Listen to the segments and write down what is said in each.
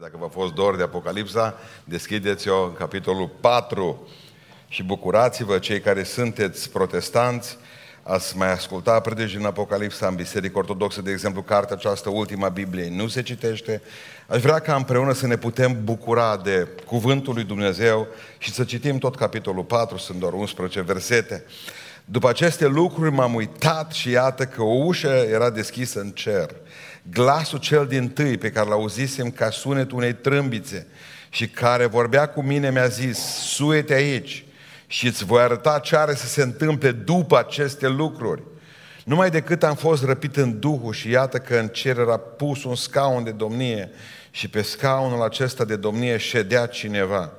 Dacă v-a fost dor de Apocalipsa, deschideți-o în capitolul 4 și bucurați-vă cei care sunteți protestanți, ați mai asculta predeci din Apocalipsa în Biserică Ortodoxă, de exemplu, cartea aceasta, ultima Biblie, nu se citește. Aș vrea ca împreună să ne putem bucura de Cuvântul lui Dumnezeu și să citim tot capitolul 4, sunt doar 11 versete. După aceste lucruri m-am uitat și iată că o ușă era deschisă în cer. Glasul cel din tâi pe care l-auzisem ca sunetul unei trâmbițe și care vorbea cu mine mi-a zis, suete aici și îți voi arăta ce are să se întâmple după aceste lucruri. Numai decât am fost răpit în Duhul și iată că în cer era pus un scaun de domnie și pe scaunul acesta de domnie ședea cineva.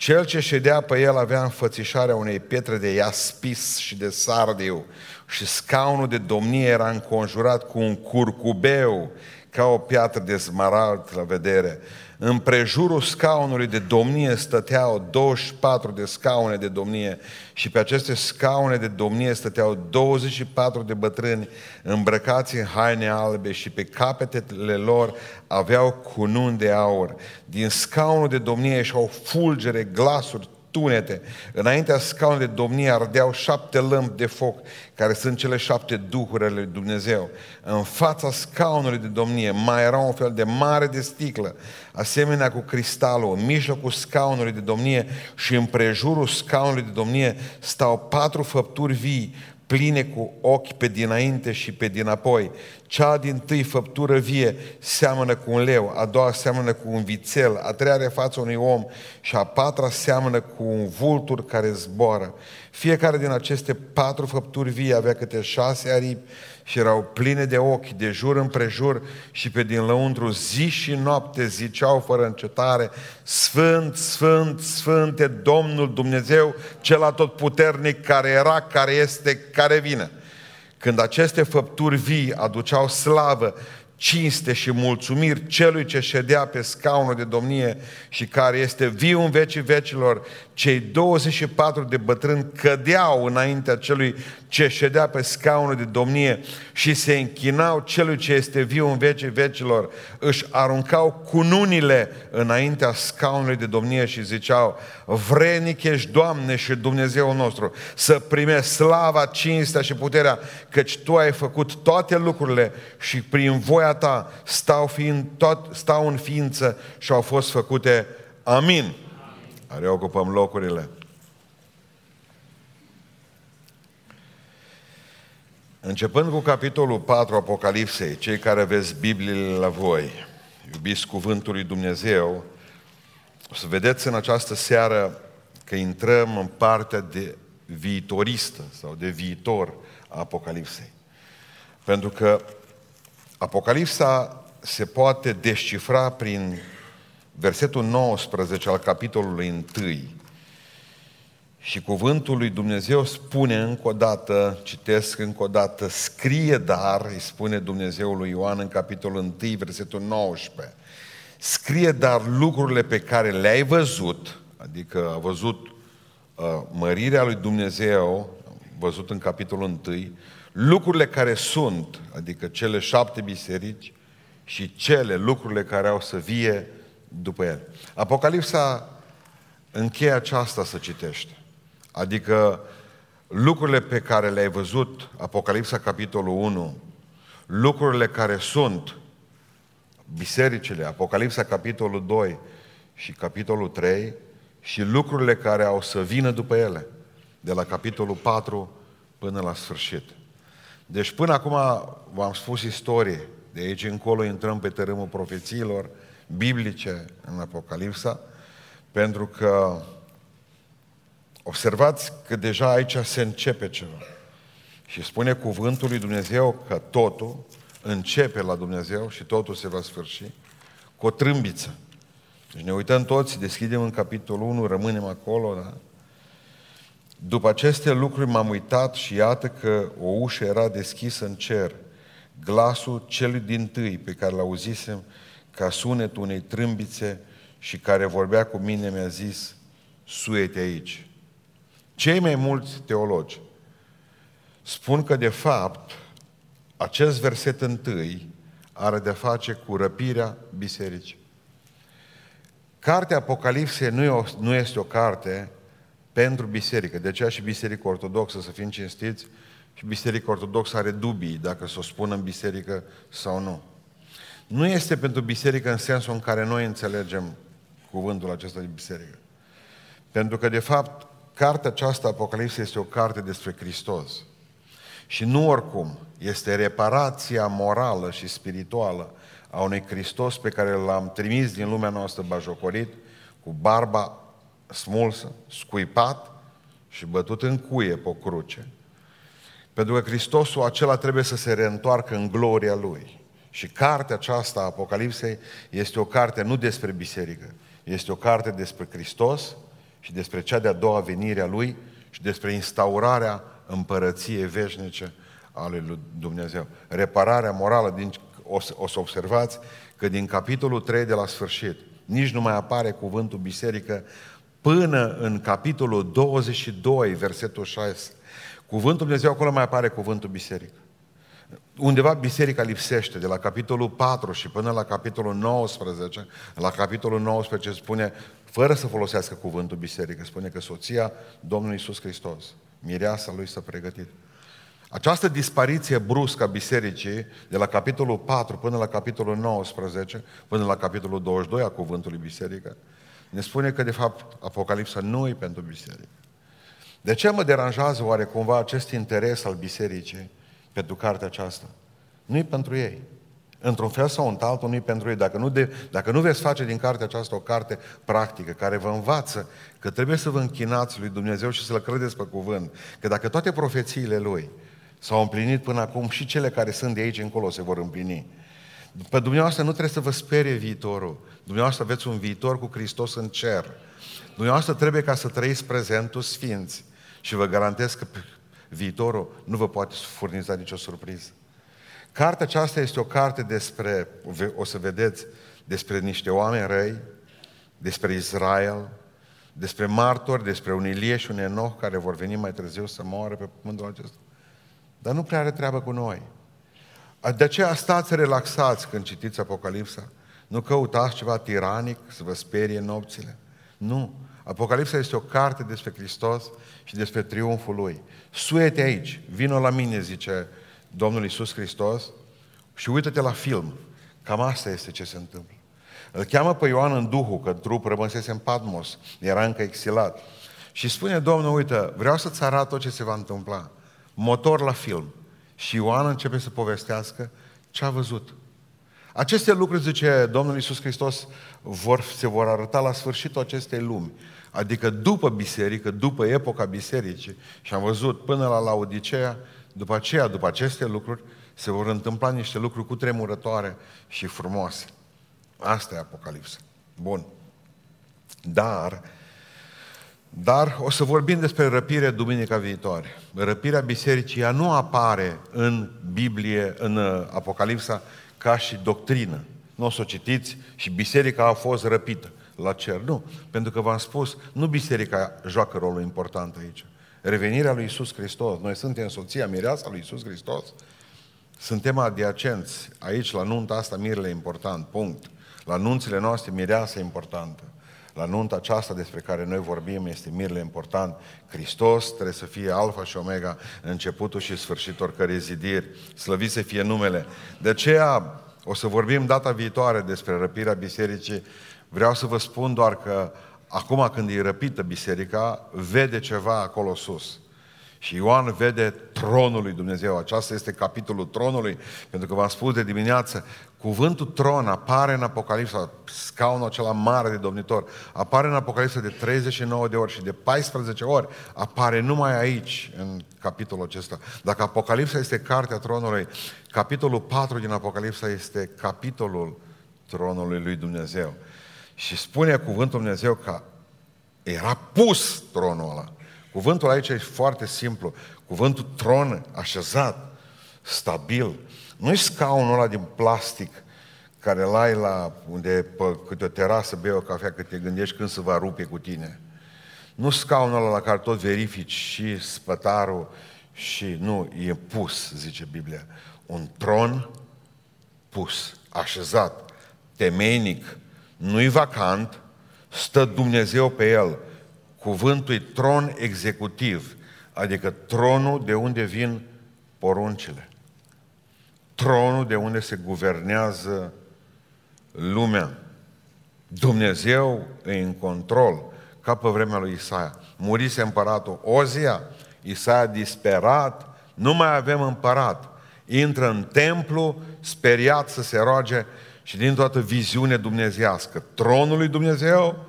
Cel ce ședea pe el avea înfățișarea unei pietre de iaspis și de sardiu și scaunul de domnie era înconjurat cu un curcubeu ca o piatră de smarald la vedere. În prejurul scaunului de domnie stăteau 24 de scaune de domnie și pe aceste scaune de domnie stăteau 24 de bătrâni îmbrăcați în haine albe și pe capetele lor aveau cununi de aur. Din scaunul de domnie ieșeau fulgere, glasuri, tunete. Înaintea scaunului de domnie ardeau șapte lămpi de foc, care sunt cele șapte duhuri ale lui Dumnezeu. În fața scaunului de domnie mai era un fel de mare de sticlă, asemenea cu cristalul, în mijlocul scaunului de domnie și în prejurul scaunului de domnie stau patru făpturi vii, pline cu ochi pe dinainte și pe dinapoi. Cea din tâi făptură vie seamănă cu un leu, a doua seamănă cu un vițel, a treia are fața unui om și a patra seamănă cu un vultur care zboară. Fiecare din aceste patru făpturi vii avea câte șase aripi și erau pline de ochi de jur împrejur și pe din lăuntru zi și noapte ziceau fără încetare, Sfânt, Sfânt, Sfânt e Domnul Dumnezeu, cel atotputernic care era, care este, care vine. Când aceste făpturi vii aduceau slavă cinste și mulțumiri celui ce ședea pe scaunul de domnie și care este viu în vecii vecilor, cei 24 de bătrâni cădeau înaintea celui ce ședea pe scaunul de domnie și se închinau celui ce este viu în vecii vecilor, își aruncau cununile înaintea scaunului de domnie și ziceau, vrenic ești, Doamne și Dumnezeu nostru, să primești slava, cinstea și puterea, căci Tu ai făcut toate lucrurile și prin voia Ta stau, fiind, tot, stau în ființă și au fost făcute. Amin. Reocupăm locurile. Începând cu capitolul 4 Apocalipsei, cei care aveți Bibliile la voi, iubiți Cuvântul lui Dumnezeu, o să vedeți în această seară că intrăm în partea de viitoristă sau de viitor a Apocalipsei. Pentru că Apocalipsa se poate descifra prin versetul 19 al capitolului 1. Și cuvântul lui Dumnezeu spune încă o dată, citesc încă o dată, scrie dar, îi spune Dumnezeu lui Ioan în capitolul 1, versetul 19. Scrie dar lucrurile pe care le-ai văzut, adică a văzut uh, mărirea lui Dumnezeu, văzut în capitolul 1, lucrurile care sunt, adică cele șapte biserici și cele lucrurile care au să vie după el. Apocalipsa încheie aceasta să citește. Adică lucrurile pe care le-ai văzut, Apocalipsa capitolul 1, lucrurile care sunt, bisericile, Apocalipsa capitolul 2 și capitolul 3, și lucrurile care au să vină după ele, de la capitolul 4 până la sfârșit. Deci până acum v-am spus istorie, de aici încolo intrăm pe tărâmul profețiilor biblice în Apocalipsa, pentru că Observați că deja aici se începe ceva. Și spune cuvântul lui Dumnezeu că totul începe la Dumnezeu și totul se va sfârși cu o trâmbiță. Deci ne uităm toți, deschidem în capitolul 1, rămânem acolo, da? După aceste lucruri m-am uitat și iată că o ușă era deschisă în cer. Glasul celui din tâi pe care l-auzisem ca sunetul unei trâmbițe și care vorbea cu mine mi-a zis, suete aici. Cei mai mulți teologi spun că, de fapt, acest verset întâi are de face cu răpirea bisericii. Cartea Apocalipsei nu, e o, nu este o carte pentru biserică. De aceea și Biserica Ortodoxă, să fim cinstiți, și Biserica Ortodoxă are dubii dacă să o spună în biserică sau nu. Nu este pentru biserică în sensul în care noi înțelegem cuvântul acesta de biserică. Pentru că, de fapt, cartea aceasta, Apocalipsa, este o carte despre Hristos. Și nu oricum, este reparația morală și spirituală a unui Hristos pe care l-am trimis din lumea noastră bajocorit, cu barba smulsă, scuipat și bătut în cuie pe o cruce. Pentru că Hristosul acela trebuie să se reîntoarcă în gloria Lui. Și cartea aceasta, Apocalipsei, este o carte nu despre biserică, este o carte despre Hristos și despre cea de-a doua venire a Lui și despre instaurarea împărăției veșnice a Lui Dumnezeu. Repararea morală, din, o, să, o să observați că din capitolul 3 de la sfârșit, nici nu mai apare cuvântul biserică până în capitolul 22, versetul 6. Cuvântul Dumnezeu acolo mai apare cuvântul biserică. Undeva biserica lipsește, de la capitolul 4 și până la capitolul 19, la capitolul 19 spune, fără să folosească cuvântul biserică, spune că soția Domnului Iisus Hristos, mireasa lui s-a pregătit. Această dispariție bruscă a bisericii, de la capitolul 4 până la capitolul 19, până la capitolul 22 a cuvântului biserică, ne spune că, de fapt, Apocalipsa nu e pentru biserică. De ce mă deranjează oare cumva acest interes al bisericii pentru cartea aceasta? Nu e pentru ei. Într-un fel sau într-altul nu e pentru ei. Dacă nu, de, dacă nu veți face din cartea aceasta o carte practică care vă învață că trebuie să vă închinați lui Dumnezeu și să-L credeți pe cuvânt, că dacă toate profețiile Lui s-au împlinit până acum și cele care sunt de aici încolo se vor împlini, pe dumneavoastră nu trebuie să vă sperie viitorul. Dumneavoastră aveți un viitor cu Hristos în cer. Dumneavoastră trebuie ca să trăiți prezentul sfinți. Și vă garantez că viitorul nu vă poate furniza nicio surpriză. Cartea aceasta este o carte despre, o să vedeți, despre niște oameni răi, despre Israel, despre martori, despre un Ilie și un Enoch care vor veni mai târziu să moară pe pământul acesta. Dar nu prea are treabă cu noi. De aceea stați relaxați când citiți Apocalipsa. Nu căutați ceva tiranic să vă sperie nopțile. Nu. Apocalipsa este o carte despre Hristos și despre triumful Lui. Suete aici, vină la mine, zice Domnul Iisus Hristos, și uită-te la film. Cam asta este ce se întâmplă. Îl cheamă pe Ioan în Duhul, că trup rămăsese în Patmos, era încă exilat. Și spune Domnul, uite, vreau să-ți arăt tot ce se va întâmpla. Motor la film. Și Ioan începe să povestească ce a văzut. Aceste lucruri, zice Domnul Iisus Hristos, vor, se vor arăta la sfârșitul acestei lumi. Adică după biserică, după epoca bisericii, și am văzut până la Laodicea, după aceea, după aceste lucruri, se vor întâmpla niște lucruri cu tremurătoare și frumoase. Asta e Apocalipsa. Bun. Dar, dar o să vorbim despre răpire duminica viitoare. Răpirea bisericii, ea nu apare în Biblie, în uh, Apocalipsa, ca și doctrină. Nu o să o citiți și biserica a fost răpită la cer. Nu. Pentru că v-am spus, nu biserica joacă rolul important aici. Revenirea lui Isus Hristos. Noi suntem soția mireasa lui Isus Hristos. Suntem adiacenți. Aici, la nunta asta, mirele e important. Punct. La nunțile noastre, mireasa e importantă. La nunta aceasta despre care noi vorbim este mirele important. Hristos trebuie să fie alfa și omega, începutul și sfârșitul oricărei zidiri. Slăvit să fie numele. De aceea o să vorbim data viitoare despre răpirea bisericii Vreau să vă spun doar că acum când e răpită biserica, vede ceva acolo sus. Și Ioan vede tronul lui Dumnezeu. Aceasta este capitolul tronului, pentru că v-am spus de dimineață, cuvântul tron apare în Apocalipsa, scaunul acela mare de domnitor, apare în Apocalipsa de 39 de ori și de 14 ori apare numai aici, în capitolul acesta. Dacă Apocalipsa este cartea tronului, capitolul 4 din Apocalipsa este capitolul tronului lui Dumnezeu. Și spune cuvântul Dumnezeu că era pus tronul ăla. Cuvântul aici e foarte simplu. Cuvântul tron, așezat, stabil. Nu-i scaunul ăla din plastic care îl ai la unde pe câte o terasă bei o cafea, că te gândești când se va rupe cu tine. Nu scaunul ăla la care tot verifici și spătarul și nu, e pus, zice Biblia. Un tron pus, așezat, temeinic, nu-i vacant, stă Dumnezeu pe el. Cuvântul e tron executiv, adică tronul de unde vin poruncile. Tronul de unde se guvernează lumea. Dumnezeu e în control, ca pe vremea lui Isaia. Murise împăratul Ozia, Isaia disperat, nu mai avem împărat. Intră în templu, speriat să se roage și din toată viziune dumnezească. Tronul lui Dumnezeu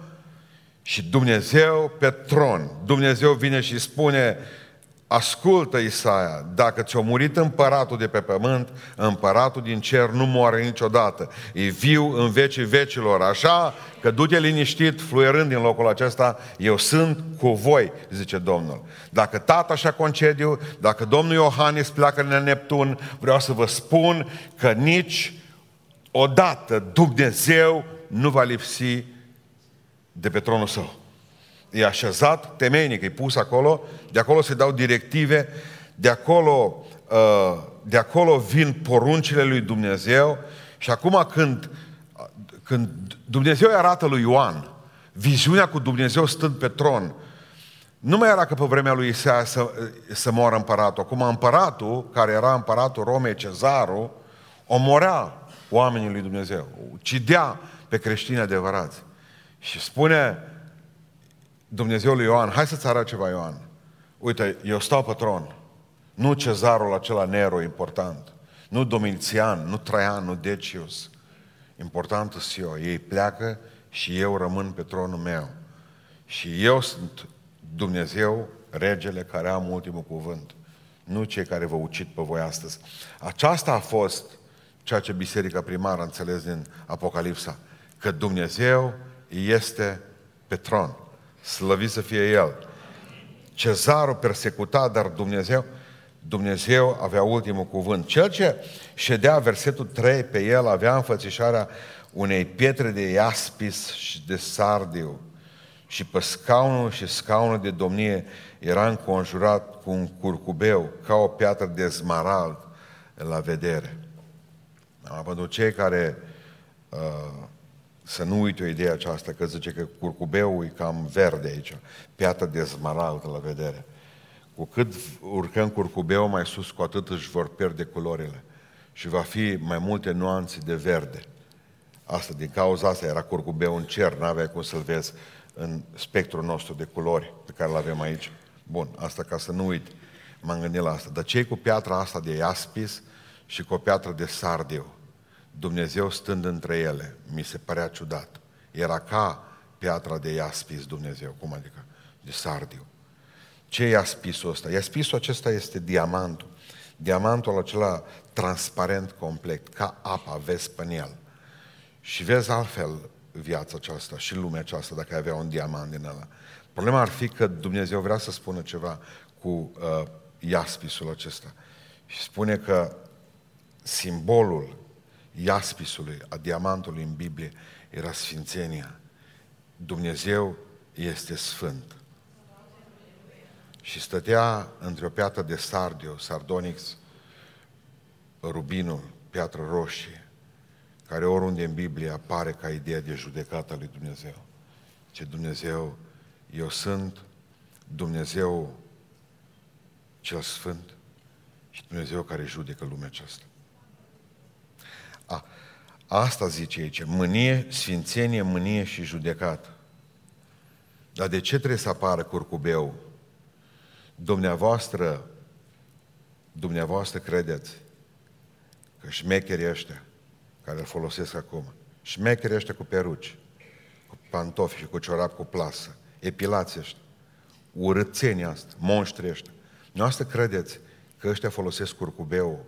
și Dumnezeu pe tron. Dumnezeu vine și spune, Ascultă, Isaia, dacă ți-a murit împăratul de pe pământ, împăratul din cer nu moare niciodată. E viu în vecii vecilor, așa că du-te liniștit, fluierând din locul acesta, eu sunt cu voi, zice Domnul. Dacă tata așa concediu, dacă Domnul Iohannis pleacă în Neptun, vreau să vă spun că nici odată Dumnezeu nu va lipsi de pe tronul său e așezat temeinic, e pus acolo, de acolo se dau directive, de acolo, uh, de acolo vin poruncile lui Dumnezeu și acum când, când Dumnezeu îi arată lui Ioan viziunea cu Dumnezeu stând pe tron, nu mai era că pe vremea lui Isaia să, să moară împăratul. Acum împăratul, care era împăratul Romei, cezarul, omorea oamenii lui Dumnezeu, ucidea pe creștini adevărați. Și spune Dumnezeu lui Ioan, hai să-ți arăt ceva, Ioan. Uite, eu stau pe tron. Nu cezarul acela Nero important. Nu Domitian, nu Traian, nu Decius. Important sunt eu. Ei pleacă și eu rămân pe tronul meu. Și eu sunt Dumnezeu, regele care am ultimul cuvânt. Nu cei care vă ucid pe voi astăzi. Aceasta a fost ceea ce Biserica Primară a înțeles din Apocalipsa. Că Dumnezeu este pe tron. Slăvit să fie El. Cezarul persecuta, dar Dumnezeu, Dumnezeu avea ultimul cuvânt. Cel ce ședea versetul 3 pe el avea înfățișarea unei pietre de iaspis și de sardiu. Și pe scaunul și scaunul de domnie era înconjurat cu un curcubeu, ca o piatră de zmarald la vedere. Pentru cei care uh, să nu uite o idee aceasta, că zice că curcubeul e cam verde aici, piatră de smarald la vedere. Cu cât urcăm curcubeul mai sus, cu atât își vor pierde culorile. Și va fi mai multe nuanțe de verde. Asta, din cauza asta era curcubeul în cer, n-aveai cum să-l vezi în spectrul nostru de culori pe care îl avem aici. Bun, asta ca să nu uit, m-am gândit la asta. Dar cei cu piatra asta de iaspis și cu o piatră de sardiu, Dumnezeu stând între ele, mi se părea ciudat. Era ca piatra de iaspis Dumnezeu, cum adică? De sardiu. Ce e iaspisul ăsta? Iaspisul acesta este diamantul. Diamantul acela transparent complet, ca apa, vezi pe el. Și vezi altfel viața aceasta și lumea aceasta dacă avea un diamant din ăla. Problema ar fi că Dumnezeu vrea să spună ceva cu uh, iaspisul acesta. Și spune că simbolul iaspisului, a diamantului în Biblie, era sfințenia. Dumnezeu este sfânt. Și stătea între o piatră de sardio, sardonix, rubinul, piatră roșie, care oriunde în Biblie apare ca ideea de judecată lui Dumnezeu. Ce Dumnezeu, eu sunt Dumnezeu cel Sfânt și Dumnezeu care judecă lumea aceasta. A, asta zice aici, mânie, sfințenie, mânie și judecat. Dar de ce trebuie să apară curcubeu? Dumneavoastră, dumneavoastră credeți că șmecherii ăștia care îl folosesc acum, șmecherii ăștia cu peruci, cu pantofi și cu ciorap cu plasă, epilați ăștia, urățenii asta, monștri ăștia. Noastră credeți că ăștia folosesc curcubeu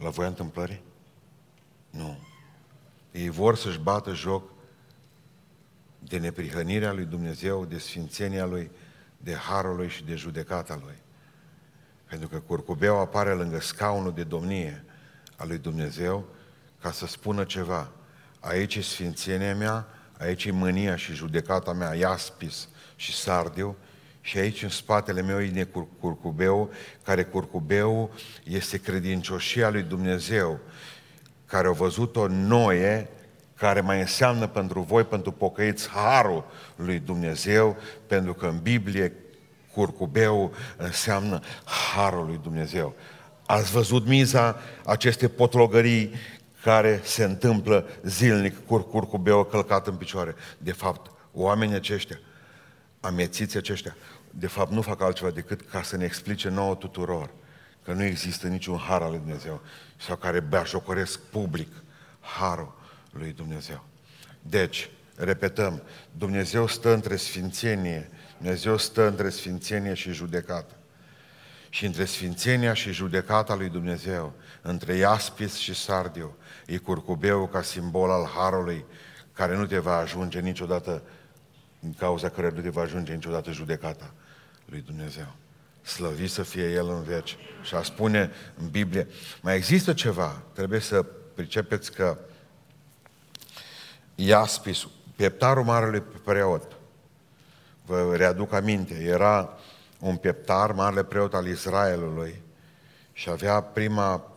la voia întâmplării? Nu. Ei vor să-și bată joc de neprihănirea lui Dumnezeu, de sfințenia lui, de harul lui și de judecata lui. Pentru că curcubeu apare lângă scaunul de domnie a lui Dumnezeu ca să spună ceva. Aici e sfințenia mea, aici e mânia și judecata mea, iaspis și sardiu, și aici în spatele meu e curcubeu, care curcubeu este credincioșia lui Dumnezeu, care au văzut-o Noe care mai înseamnă pentru voi, pentru pocăiți, harul lui Dumnezeu, pentru că în Biblie curcubeu înseamnă harul lui Dumnezeu. Ați văzut miza aceste potlogării care se întâmplă zilnic cu curcubeu călcat în picioare. De fapt, oamenii aceștia, amețiți aceștia, de fapt nu fac altceva decât ca să ne explice nouă tuturor că nu există niciun har al lui Dumnezeu sau care beașocoresc public harul lui Dumnezeu. Deci, repetăm, Dumnezeu stă între sfințenie, Dumnezeu stă între sfințenie și judecată. Și între sfințenia și judecata lui Dumnezeu, între Iaspis și Sardiu, e curcubeu ca simbol al harului care nu te va ajunge niciodată, în cauza care nu te va ajunge niciodată judecata lui Dumnezeu. Slăvit să fie El în veci. Și a spune în Biblie, mai există ceva, trebuie să pricepeți că Iaspis, pieptarul marelui preot, vă readuc aminte, era un pieptar, marele preot al Israelului și avea prima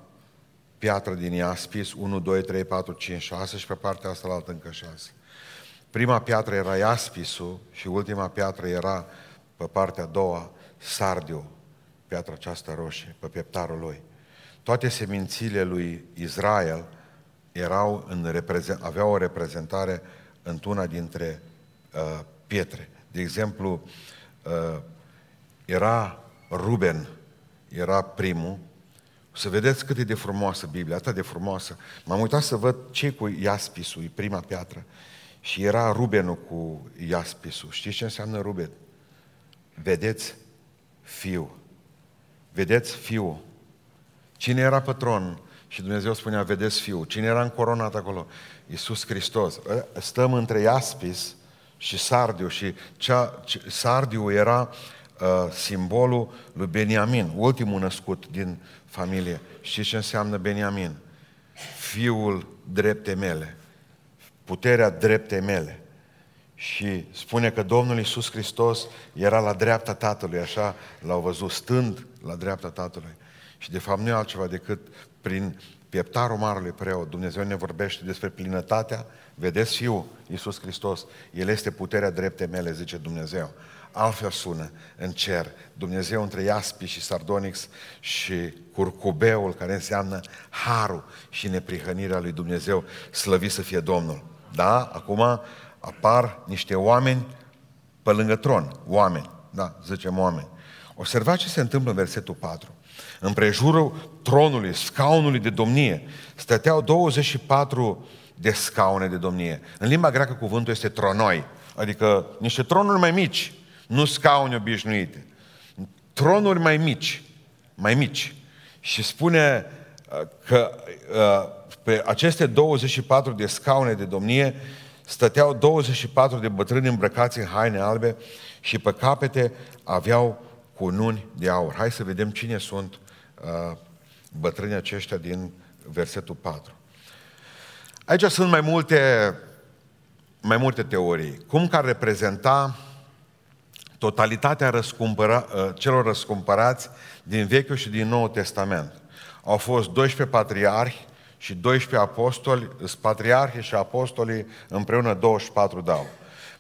piatră din Iaspis, 1, 2, 3, 4, 5, 6 și pe partea asta la altă încă 6. Prima piatră era Iaspisul și ultima piatră era pe partea a doua Sardiu, piatra aceasta roșie, pe pieptarul lui. Toate semințile lui Israel erau în reprezent, aveau o reprezentare într-una dintre uh, pietre. De exemplu, uh, era Ruben, era primul. Să vedeți cât e de frumoasă Biblia, atât de frumoasă. M-am uitat să văd ce cu Iaspisul, prima piatră. Și era Rubenul cu Iaspisul. Știți ce înseamnă Ruben? Vedeți fiu. Vedeți fiul. Cine era pe tron? Și Dumnezeu spunea, vedeți fiul. Cine era încoronat acolo? Iisus Hristos. Stăm între Iaspis și Sardiu și cea, Sardiu era uh, simbolul lui Beniamin, ultimul născut din familie. Știți ce înseamnă Beniamin? Fiul drepte mele, puterea drepte mele. Și spune că Domnul Iisus Hristos era la dreapta Tatălui, așa l-au văzut, stând la dreapta Tatălui. Și de fapt nu e altceva decât prin pieptarul Marului Preot, Dumnezeu ne vorbește despre plinătatea, vedeți Fiul Iisus Hristos, El este puterea drepte mele, zice Dumnezeu. Altfel sună în cer, Dumnezeu între Iaspi și Sardonix și curcubeul, care înseamnă harul și neprihănirea lui Dumnezeu, slăvit să fie Domnul. Da? Acum apar niște oameni pe lângă tron, oameni, da, zicem oameni. Observați ce se întâmplă în versetul 4. În prejurul tronului, scaunului de domnie, stăteau 24 de scaune de domnie. În limba greacă cuvântul este tronoi, adică niște tronuri mai mici, nu scaune obișnuite. Tronuri mai mici, mai mici. Și spune uh, că uh, pe aceste 24 de scaune de domnie stăteau 24 de bătrâni îmbrăcați în haine albe și pe capete aveau cununi de aur. Hai să vedem cine sunt uh, bătrânii aceștia din versetul 4. Aici sunt mai multe, mai multe teorii. Cum că ar reprezenta totalitatea răscumpăra, uh, celor răscumpărați din Vechiul și din Noul Testament. Au fost 12 patriarhi și 12 apostoli, patriarhi și apostolii împreună 24 dau.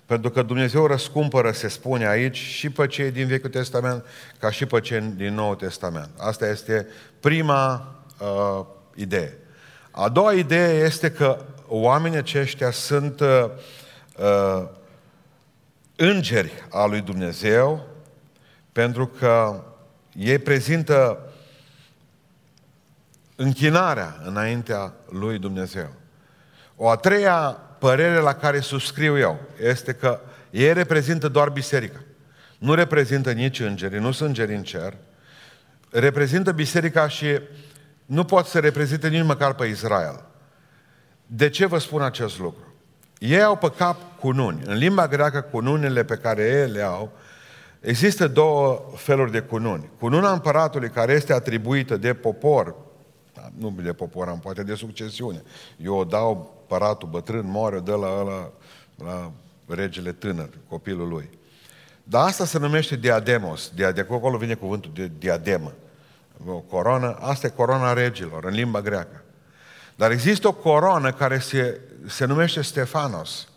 Pentru că Dumnezeu răscumpără, se spune aici, și pe cei din Vechiul Testament, ca și pe cei din Noul Testament. Asta este prima uh, idee. A doua idee este că oamenii aceștia sunt uh, uh, îngeri al lui Dumnezeu, pentru că ei prezintă închinarea înaintea lui Dumnezeu. O a treia părere la care subscriu eu este că ei reprezintă doar biserica. Nu reprezintă nici îngeri, nu sunt îngeri în cer. Reprezintă biserica și nu pot să reprezinte nici măcar pe Israel. De ce vă spun acest lucru? Ei au pe cap cununi. În limba greacă, cununile pe care ei le au, există două feluri de cununi. Cununa împăratului, care este atribuită de popor, nu de popor, am poate de succesiune. Eu o dau împăratul bătrân, moare, dă la, la, la regele tânăr, copilul lui. Dar asta se numește diademos. De acolo vine cuvântul de diademă. O coroană, asta e coroana regilor, în limba greacă. Dar există o coroană care se se numește Stefanos.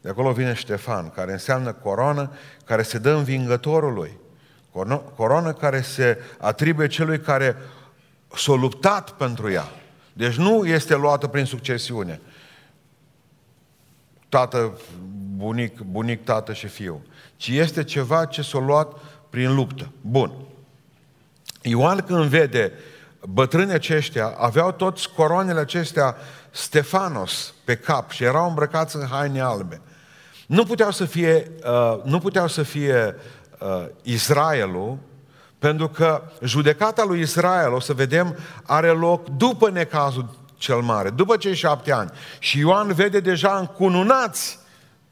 De acolo vine Ștefan, care înseamnă coroană care se dă învingătorului. Coroană care se atribuie celui care s-a luptat pentru ea. Deci nu este luată prin succesiune. Tată, bunic, bunic, tată și fiu. Ci este ceva ce s-a luat prin luptă. Bun. Ioan când vede bătrânii aceștia, aveau toți coroanele acestea Stefanos pe cap și erau îmbrăcați în haine albe. Nu puteau să fie, uh, nu puteau să fie uh, Israelul, pentru că judecata lui Israel, o să vedem, are loc după necazul cel mare, după cei șapte ani. Și Ioan vede deja încununați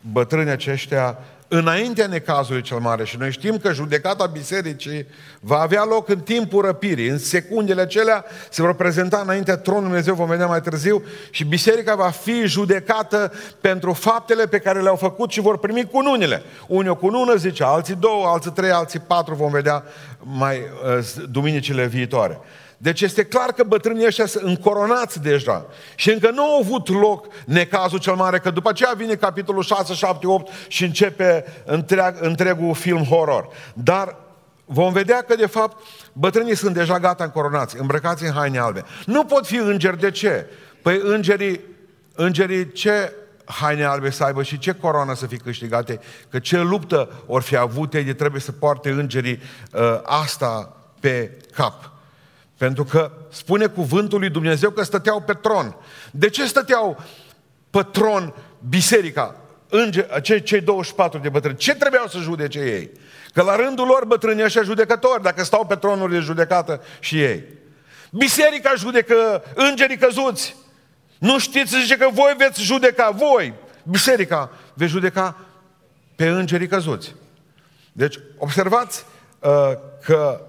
bătrânii aceștia înaintea necazului cel mare. Și noi știm că judecata bisericii va avea loc în timpul răpirii. În secundele acelea se vor prezenta înaintea tronului Dumnezeu, vom vedea mai târziu, și biserica va fi judecată pentru faptele pe care le-au făcut și vor primi cununile. Unii o cunună, zice, alții două, alții trei, alții patru, vom vedea mai uh, duminicile viitoare. Deci este clar că bătrânii ăștia sunt încoronați deja. Și încă nu au avut loc necazul cel mare, că după aceea vine capitolul 6, 7, 8 și începe întreag, întregul film horror. Dar vom vedea că, de fapt, bătrânii sunt deja gata încoronați, îmbrăcați în haine albe. Nu pot fi îngeri, de ce? Păi îngerii, îngerii ce haine albe să aibă și ce coroană să fie câștigate, că ce luptă ori fi avut ei, de trebuie să poarte îngerii uh, asta pe cap. Pentru că spune cuvântul lui Dumnezeu că stăteau pe tron. De ce stăteau pe tron biserica? Înge, cei, cei 24 de bătrâni. Ce trebuiau să judece ei? Că la rândul lor bătrânii ăștia judecători, dacă stau pe tronul de judecată și ei. Biserica judecă îngerii căzuți. Nu știți, zice că voi veți judeca, voi, biserica, veți judeca pe îngerii căzuți. Deci, observați uh, că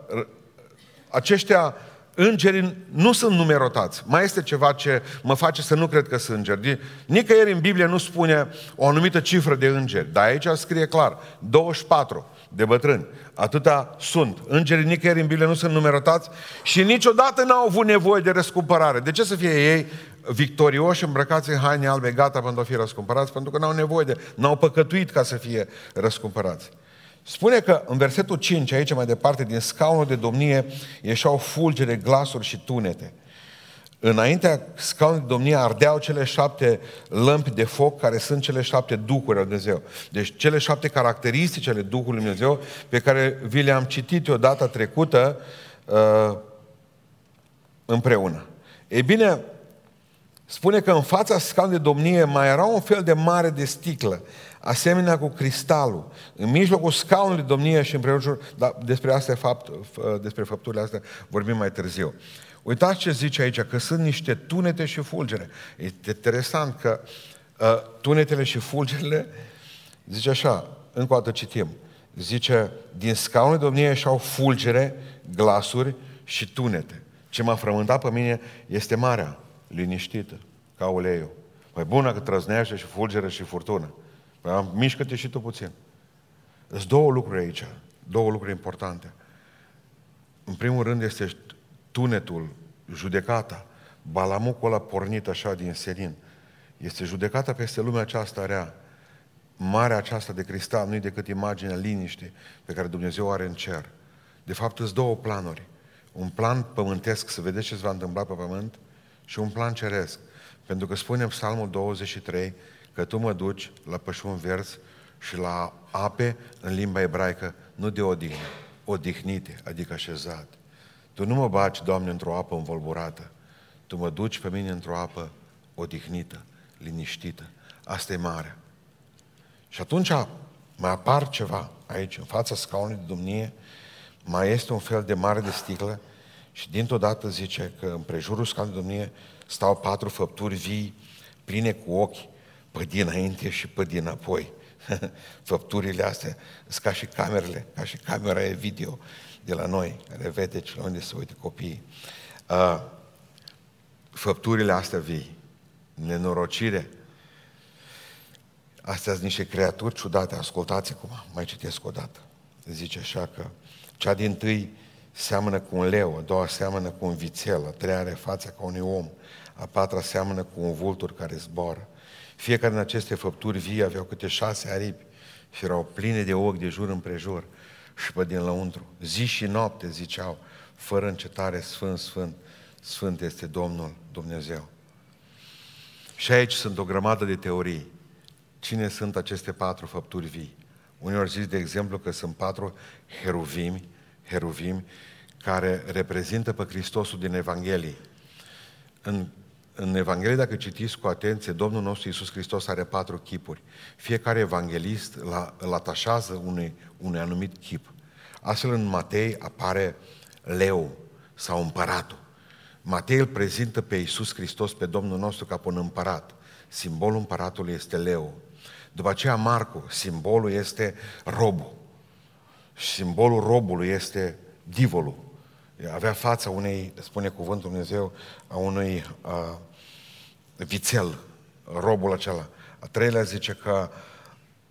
aceștia îngerii nu sunt numerotați. Mai este ceva ce mă face să nu cred că sunt îngeri. Nicăieri în Biblie nu spune o anumită cifră de îngeri, dar aici scrie clar, 24 de bătrâni. Atâta sunt. Îngerii nicăieri în Biblie nu sunt numerotați și niciodată n-au avut nevoie de răscumpărare. De ce să fie ei victorioși, îmbrăcați în haine albe, gata pentru a fi răscumpărați? Pentru că n-au nevoie de... n-au păcătuit ca să fie răscumpărați. Spune că în versetul 5, aici mai departe, din scaunul de domnie ieșeau fulgere, glasuri și tunete. Înaintea scaunului de domnie ardeau cele șapte lămpi de foc, care sunt cele șapte duhuri al Dumnezeu. Deci cele șapte caracteristici ale Duhului Dumnezeu, pe care vi le-am citit o dată trecută uh, împreună. Ei bine, spune că în fața scaunului de domnie mai era un fel de mare de sticlă, asemenea cu cristalul, în mijlocul scaunului domnie și împrejur, dar despre, astea, fapt, despre fapturile astea vorbim mai târziu. Uitați ce zice aici, că sunt niște tunete și fulgere. E interesant că uh, tunetele și fulgerele, zice așa, încă o dată citim, zice, din scaunul domniei și-au fulgere, glasuri și tunete. Ce m-a frământat pe mine este marea, liniștită, ca uleiul. Păi bună că trăznește și fulgere și furtună. Da? Mișcă-te și tu puțin. Sunt două lucruri aici, două lucruri importante. În primul rând este tunetul, judecata, balamucul ăla pornit așa din senin. Este judecata peste lumea aceasta rea. Marea aceasta de cristal nu e decât imaginea liniștii pe care Dumnezeu are în cer. De fapt, sunt două planuri. Un plan pământesc, să vedeți ce se va întâmpla pe pământ, și un plan ceresc. Pentru că spune în Psalmul 23 că tu mă duci la pășun vers și la ape în limba ebraică, nu de odihnă, odihnite, adică așezat. Tu nu mă baci, Doamne, într-o apă învolburată. Tu mă duci pe mine într-o apă odihnită, liniștită. Asta e mare. Și atunci mai apar ceva aici, în fața scaunului de domnie, mai este un fel de mare de sticlă și dintr-o dată zice că în prejurul scaunului de domnie stau patru făpturi vii, pline cu ochi, pe dinainte și pe dinapoi. Făpturile astea sunt ca și camerele, ca și camera e video de la noi, care vede ce la unde se uită copiii. Uh, făpturile astea vii, nenorocire, astea sunt niște creaturi ciudate, ascultați cum mai citesc o dată. Zice așa că cea din tâi seamănă cu un leu, a doua seamănă cu un vițel, a treia are fața ca unui om, a patra seamănă cu un vultur care zboară Fiecare din aceste făpturi vii aveau câte șase aripi și erau pline de ochi de jur împrejur și pe din lăuntru. Zi și noapte ziceau, fără încetare, Sfânt, Sfânt, Sfânt este Domnul Dumnezeu. Și aici sunt o grămadă de teorii. Cine sunt aceste patru făpturi vii? Unii au zis, de exemplu, că sunt patru heruvimi, heruvimi care reprezintă pe Hristosul din Evanghelie. În, în Evanghelie, dacă citiți cu atenție, Domnul nostru Iisus Hristos are patru chipuri. Fiecare evanghelist îl atașează unui, unui anumit chip. Astfel, în Matei apare leu sau împăratul. Matei îl prezintă pe Iisus Hristos, pe Domnul nostru, ca pe un împărat. Simbolul împăratului este leu. După aceea Marcu, simbolul este robul. Simbolul robului este divolul. Avea fața unei, spune cuvântul Dumnezeu, a unui a, vițel, robul acela. A treilea zice că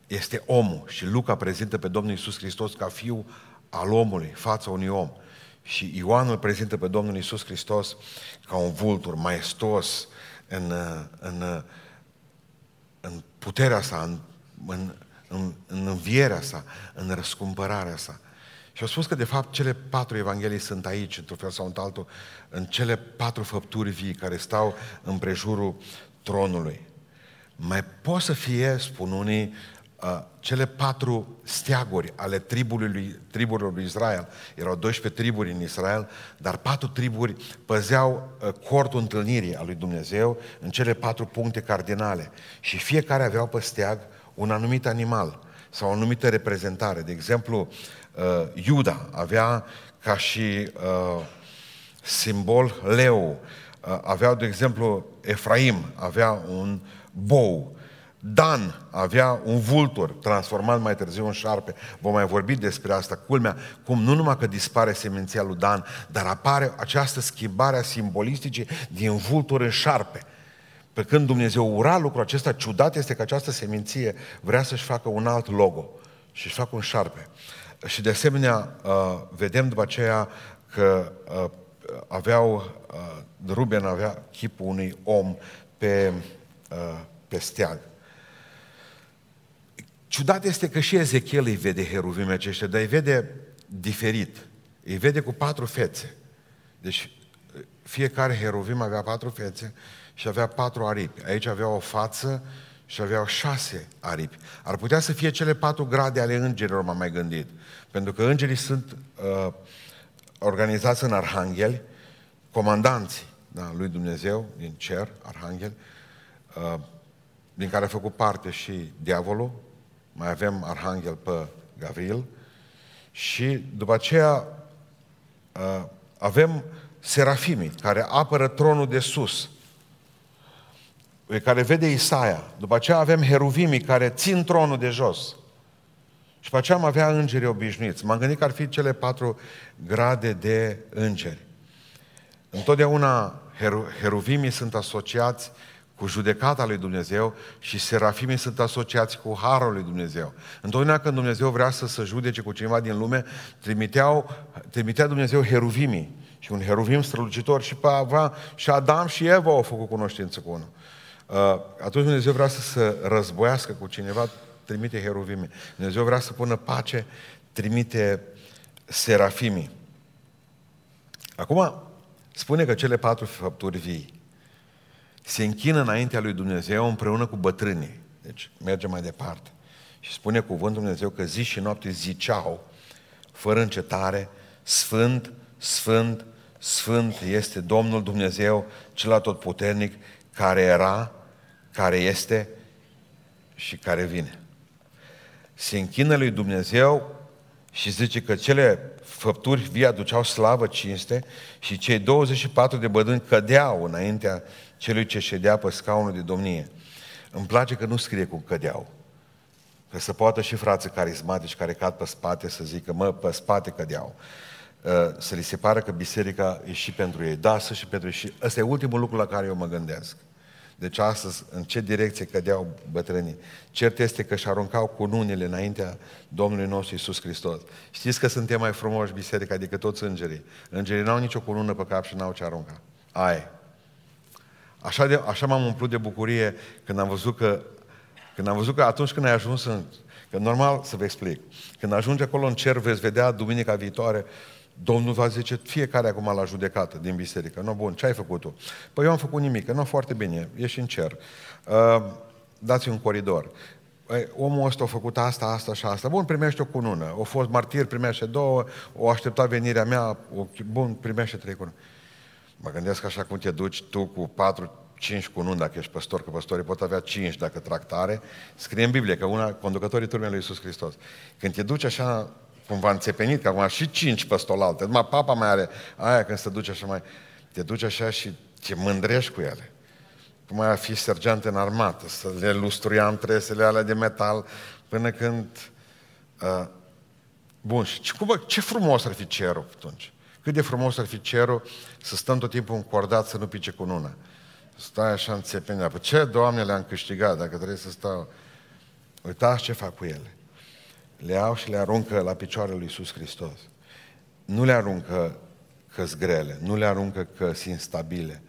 este omul și Luca prezintă pe Domnul Iisus Hristos ca fiu al omului, fața unui om. Și Ioan îl prezintă pe Domnul Iisus Hristos ca un vultur maestos în, în, în puterea sa, în, în, în, în învierea sa, în răscumpărarea sa. Și au spus că, de fapt, cele patru evanghelii sunt aici, într-un fel sau într-altul, în cele patru făpturi vii care stau în prejurul tronului. Mai pot să fie, spun unii, uh, cele patru steaguri ale tribului, triburilor lui Israel. Erau 12 triburi în Israel, dar patru triburi păzeau uh, cortul întâlnirii a lui Dumnezeu în cele patru puncte cardinale. Și fiecare aveau pe steag un anumit animal sau o anumită reprezentare. De exemplu, uh, Iuda avea ca și uh, simbol leu, uh, aveau, de exemplu, Efraim avea un bou, Dan avea un vultur transformat mai târziu în șarpe. Vom mai vorbi despre asta. Culmea, cum nu numai că dispare seminția lui Dan, dar apare această schimbare a simbolisticii din vultur în șarpe. Pe când Dumnezeu ura lucrul acesta, ciudat este că această seminție vrea să-și facă un alt logo și își facă un șarpe. Și de asemenea, uh, vedem după aceea că uh, aveau, uh, Ruben avea chipul unui om pe, pe steag. Ciudat este că și Ezechiel îi vede heruvimii aceștia, dar îi vede diferit. Îi vede cu patru fețe. Deci fiecare heruvim avea patru fețe și avea patru aripi. Aici avea o față și aveau șase aripi. Ar putea să fie cele patru grade ale îngerilor, m-am mai gândit. Pentru că îngerii sunt uh, organizați în arhangheli, comandanții da, lui Dumnezeu din cer, arhanghel, uh, din care a făcut parte și diavolul, mai avem arhanghel pe Gavril și după aceea uh, avem serafimii care apără tronul de sus, pe care vede Isaia. După aceea avem heruvimii care țin tronul de jos. Și după aceea am avea îngeri obișnuiți. M-am gândit că ar fi cele patru grade de îngeri. Întotdeauna heruvimii sunt asociați cu judecata lui Dumnezeu și serafimii sunt asociați cu harul lui Dumnezeu. Întotdeauna când Dumnezeu vrea să se judece cu cineva din lume, trimiteau, trimitea Dumnezeu heruvimii și un heruvim strălucitor și pe Avram și Adam și Eva au făcut cunoștință cu unul. Uh, atunci Dumnezeu vrea să se războiască cu cineva, trimite heruvimii. Dumnezeu vrea să pună pace, trimite serafimii. Acum, spune că cele patru făpturi vii se închină înaintea lui Dumnezeu împreună cu bătrânii. Deci merge mai departe. Și spune cuvântul Dumnezeu că zi și noapte ziceau, fără încetare, Sfânt, Sfânt, Sfânt este Domnul Dumnezeu, cel atotputernic, care era, care este și care vine. Se închină lui Dumnezeu și zice că cele făpturi vii aduceau slavă, cinste și cei 24 de bădâni cădeau înaintea celui ce ședea pe scaunul de domnie. Îmi place că nu scrie cu cădeau. Că să poată și frații carismatici care cad pe spate să zică, mă, pe spate cădeau. Uh, să li se pară că biserica e și pentru ei. Da, să și pentru ei. Și ăsta e ultimul lucru la care eu mă gândesc. Deci astăzi, în ce direcție cădeau bătrânii? Cert este că își aruncau cununile înaintea Domnului nostru Iisus Hristos. Știți că suntem mai frumoși biserica decât toți îngerii. Îngerii n-au nicio cunună pe cap și n-au ce arunca. Aia Așa, de, așa m-am umplut de bucurie când am văzut că, când am văzut că atunci când ai ajuns în... Că normal, să vă explic, când ajungi acolo în cer, veți vedea duminica viitoare, Domnul va zice fiecare acum la judecată din biserică. Nu, bun, ce ai făcut tu? Păi eu am făcut nimic, nu foarte bine, ești în cer. Uh, dați un coridor. Păi, omul ăsta a făcut asta, asta și asta. Bun, primește o cunună. O fost martir, primește două, o aștepta venirea mea, o, bun, primește trei cununi. Mă gândesc așa cum te duci tu cu patru, cinci cununi dacă ești păstor, că păstorii pot avea cinci dacă tractare. Scrie în Biblie că una, conducătorii turmei lui Iisus Hristos. Când te duci așa, cumva înțepenit, că acum și cinci păstolalte, numai papa mai are aia când se duce așa mai, te duci așa și te mândrești cu ele cum ar fi sergeant în armată, să le lustruiam tresele alea de metal până când... Uh, bun, și ce, cum, ce frumos ar fi cerul atunci. Cât de frumos ar fi cerul să stăm tot timpul încordat să nu pice cu nuna. Stai așa în țepenea. Păi ce, Doamne, le-am câștigat dacă trebuie să stau... Uitați ce fac cu ele. Le iau și le aruncă la picioarele lui Iisus Hristos. Nu le aruncă că grele, nu le aruncă că sunt instabile,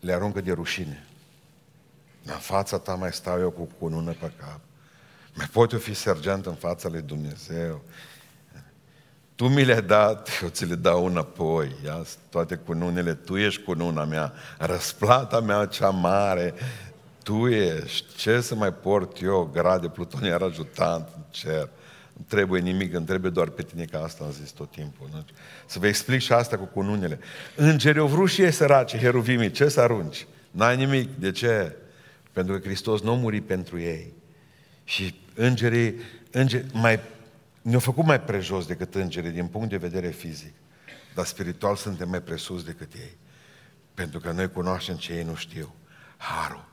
le aruncă de rușine. În fața ta mai stau eu cu cunună pe cap. Mai pot eu fi sergent în fața lui Dumnezeu. Tu mi le-ai dat, eu ți le dau înapoi. Ia toate cununile, tu ești cununa mea, răsplata mea cea mare, tu ești. Ce să mai port eu, grade plutoniar ajutant în cer? Nu trebuie nimic, îmi trebuie doar pe tine, ca asta am zis tot timpul. Nu? Să vă explic și asta cu cununile. Îngerii au vrut și ei săraci, heruvimii, ce să arunci? N-ai nimic. De ce? Pentru că Hristos nu a murit pentru ei. Și îngerii, îngeri, mai, ne-au făcut mai prejos decât îngerii din punct de vedere fizic. Dar spiritual suntem mai presus decât ei. Pentru că noi cunoaștem ce ei nu știu. Harul.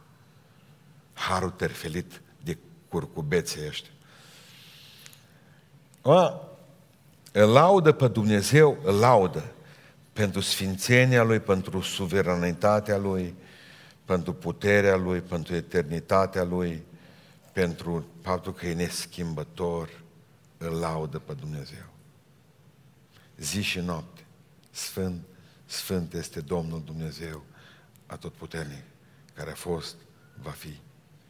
Harul terfelit de curcubețe ăștia. A, îl laudă pe Dumnezeu, îl laudă pentru sfințenia Lui, pentru suveranitatea Lui, pentru puterea Lui, pentru eternitatea Lui, pentru faptul că e neschimbător, îl laudă pe Dumnezeu. Zi și noapte, Sfânt, Sfânt este Domnul Dumnezeu atotputernic, care a fost, va fi,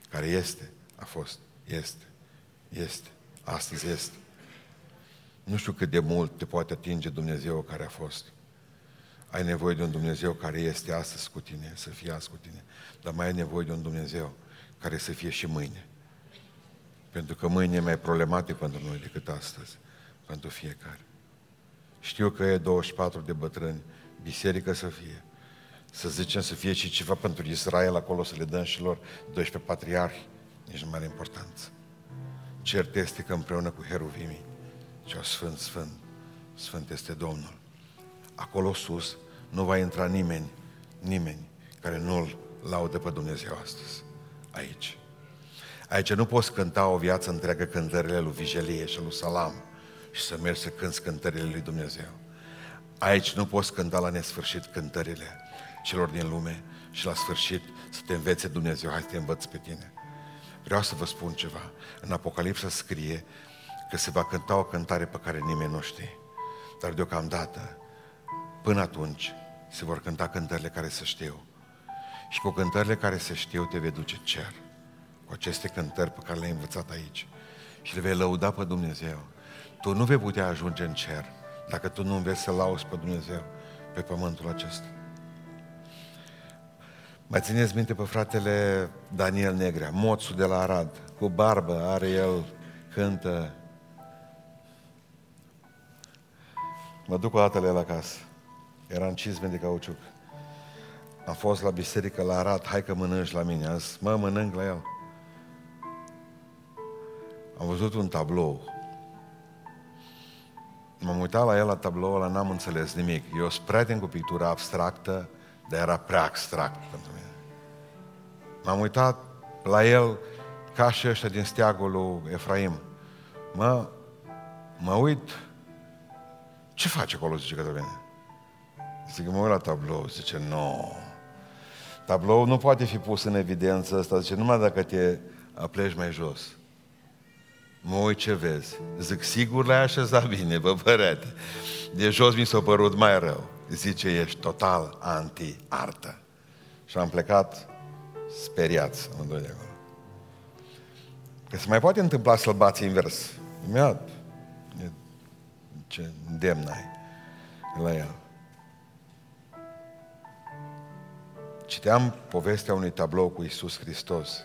care este, a fost, este, este, astăzi este. Nu știu cât de mult te poate atinge Dumnezeu care a fost. Ai nevoie de un Dumnezeu care este astăzi cu tine, să fie azi cu tine. Dar mai ai nevoie de un Dumnezeu care să fie și mâine. Pentru că mâine e mai problematic pentru noi decât astăzi, pentru fiecare. Știu că e 24 de bătrâni, biserică să fie. Să zicem să fie și ceva pentru Israel acolo, să le dăm și lor 12 patriarhi, nici nu mai are importanță. Cert este că împreună cu heruvimii Cea Sfânt, Sfânt, Sfânt este Domnul. Acolo sus nu va intra nimeni, nimeni care nu-L laudă pe Dumnezeu astăzi. Aici. Aici nu poți cânta o viață întreagă cântările lui Vigelie și lui Salam și să mergi să cânți cântările lui Dumnezeu. Aici nu poți cânta la nesfârșit cântările celor din lume și la sfârșit să te învețe Dumnezeu, hai să te învăț pe tine. Vreau să vă spun ceva. În Apocalipsa scrie că se va cânta o cântare pe care nimeni nu știe. Dar deocamdată, până atunci, se vor cânta cântările care se știu. Și cu cântările care se știu te vei duce cer. Cu aceste cântări pe care le-ai învățat aici. Și le vei lăuda pe Dumnezeu. Tu nu vei putea ajunge în cer dacă tu nu înveți să lauzi pe Dumnezeu pe pământul acesta. Mai țineți minte pe fratele Daniel Negrea, moțul de la Arad, cu barbă are el, cântă Mă duc o dată la el acasă. Era în cizme de cauciuc. Am fost la biserică la Arad, hai că mănânci la mine. Am zis, mă, mănânc la el. Am văzut un tablou. M-am uitat la el la tablou ăla, n-am înțeles nimic. Eu sunt prieten cu pictura abstractă, dar era prea abstract pentru mine. M-am uitat la el ca și ăștia din steagul lui Efraim. Mă, mă uit ce face acolo, zice Cătălina? Zice, mă uit la tablou, zice, nu. No. Tablou nu poate fi pus în evidență asta, zice, numai dacă te apleci mai jos. Mă uit ce vezi. Zic, sigur l-ai așezat bine, bă, părete. De jos mi s-a părut mai rău. Zice, ești total anti-artă. Și am plecat speriați amândoi de acolo. Că se mai poate întâmpla să-l bați invers. Imediat. Ce îndemn ai la el. Citeam povestea unui tablou cu Isus Hristos,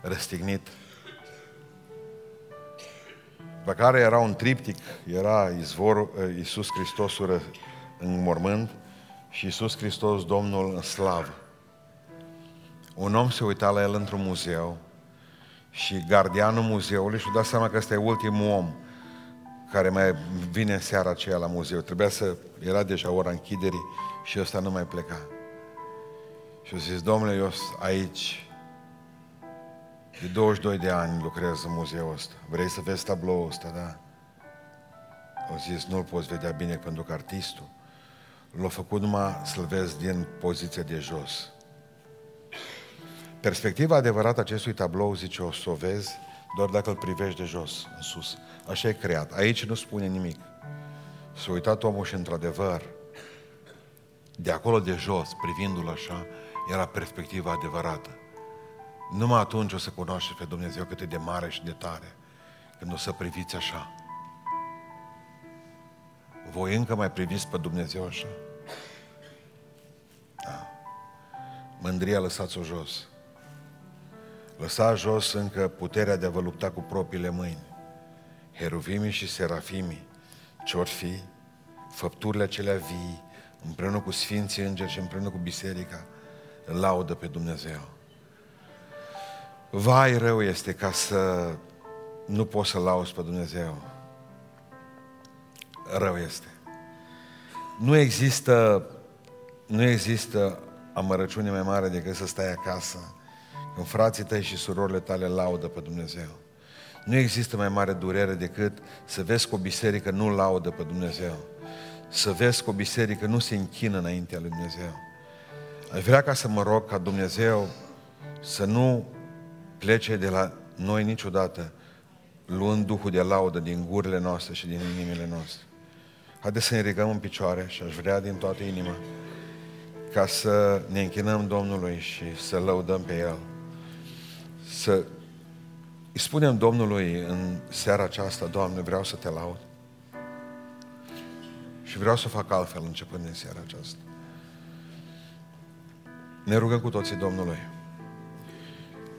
răstignit, pe care era un triptic, era izvorul, eh, Iisus Hristos în mormânt și Iisus Hristos Domnul în slavă. Un om se uita la el într-un muzeu și gardianul muzeului și-a dat seama că ăsta e ultimul om care mai vine în seara aceea la muzeu. Trebuia să, era deja ora închiderii și ăsta nu mai pleca. Și a zis, domnule, eu aici de 22 de ani lucrez în muzeul ăsta. Vrei să vezi tabloul ăsta, da? Au zis, nu-l poți vedea bine pentru că artistul l-a făcut numai să-l vezi din poziția de jos. Perspectiva adevărată acestui tablou, zice, o să o vezi doar dacă îl privești de jos, în sus. Așa e creat. Aici nu spune nimic. S-a uitat omul și, într-adevăr, de acolo de jos, privindu-l așa, era perspectiva adevărată. Numai atunci o să cunoaște pe Dumnezeu cât e de mare și de tare, când o să priviți așa. Voi încă mai priviți pe Dumnezeu așa? Da. Mândria lăsați-o jos. Lăsați jos încă puterea de a vă lupta cu propriile mâini. Heruvimii și serafimii, ce-or fi, făpturile acelea vii, împreună cu Sfinții Îngeri și împreună cu Biserica, laudă pe Dumnezeu. Vai rău este ca să nu poți să lauzi pe Dumnezeu. Rău este. Nu există, nu există amărăciune mai mare decât să stai acasă când frații tăi și surorile tale laudă pe Dumnezeu. Nu există mai mare durere decât să vezi că o biserică nu laudă pe Dumnezeu. Să vezi că o biserică nu se închină înaintea lui Dumnezeu. Aș vrea ca să mă rog ca Dumnezeu să nu plece de la noi niciodată luând Duhul de laudă din gurile noastre și din inimile noastre. Haideți să ne ridicăm în picioare și aș vrea din toată inima ca să ne închinăm Domnului și să lăudăm pe El. Să îi spunem Domnului în seara aceasta, Doamne, vreau să te laud. Și vreau să fac altfel începând din seara aceasta. Ne rugăm cu toții Domnului.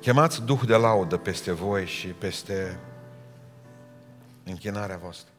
Chemați Duh de laudă peste voi și peste închinarea voastră.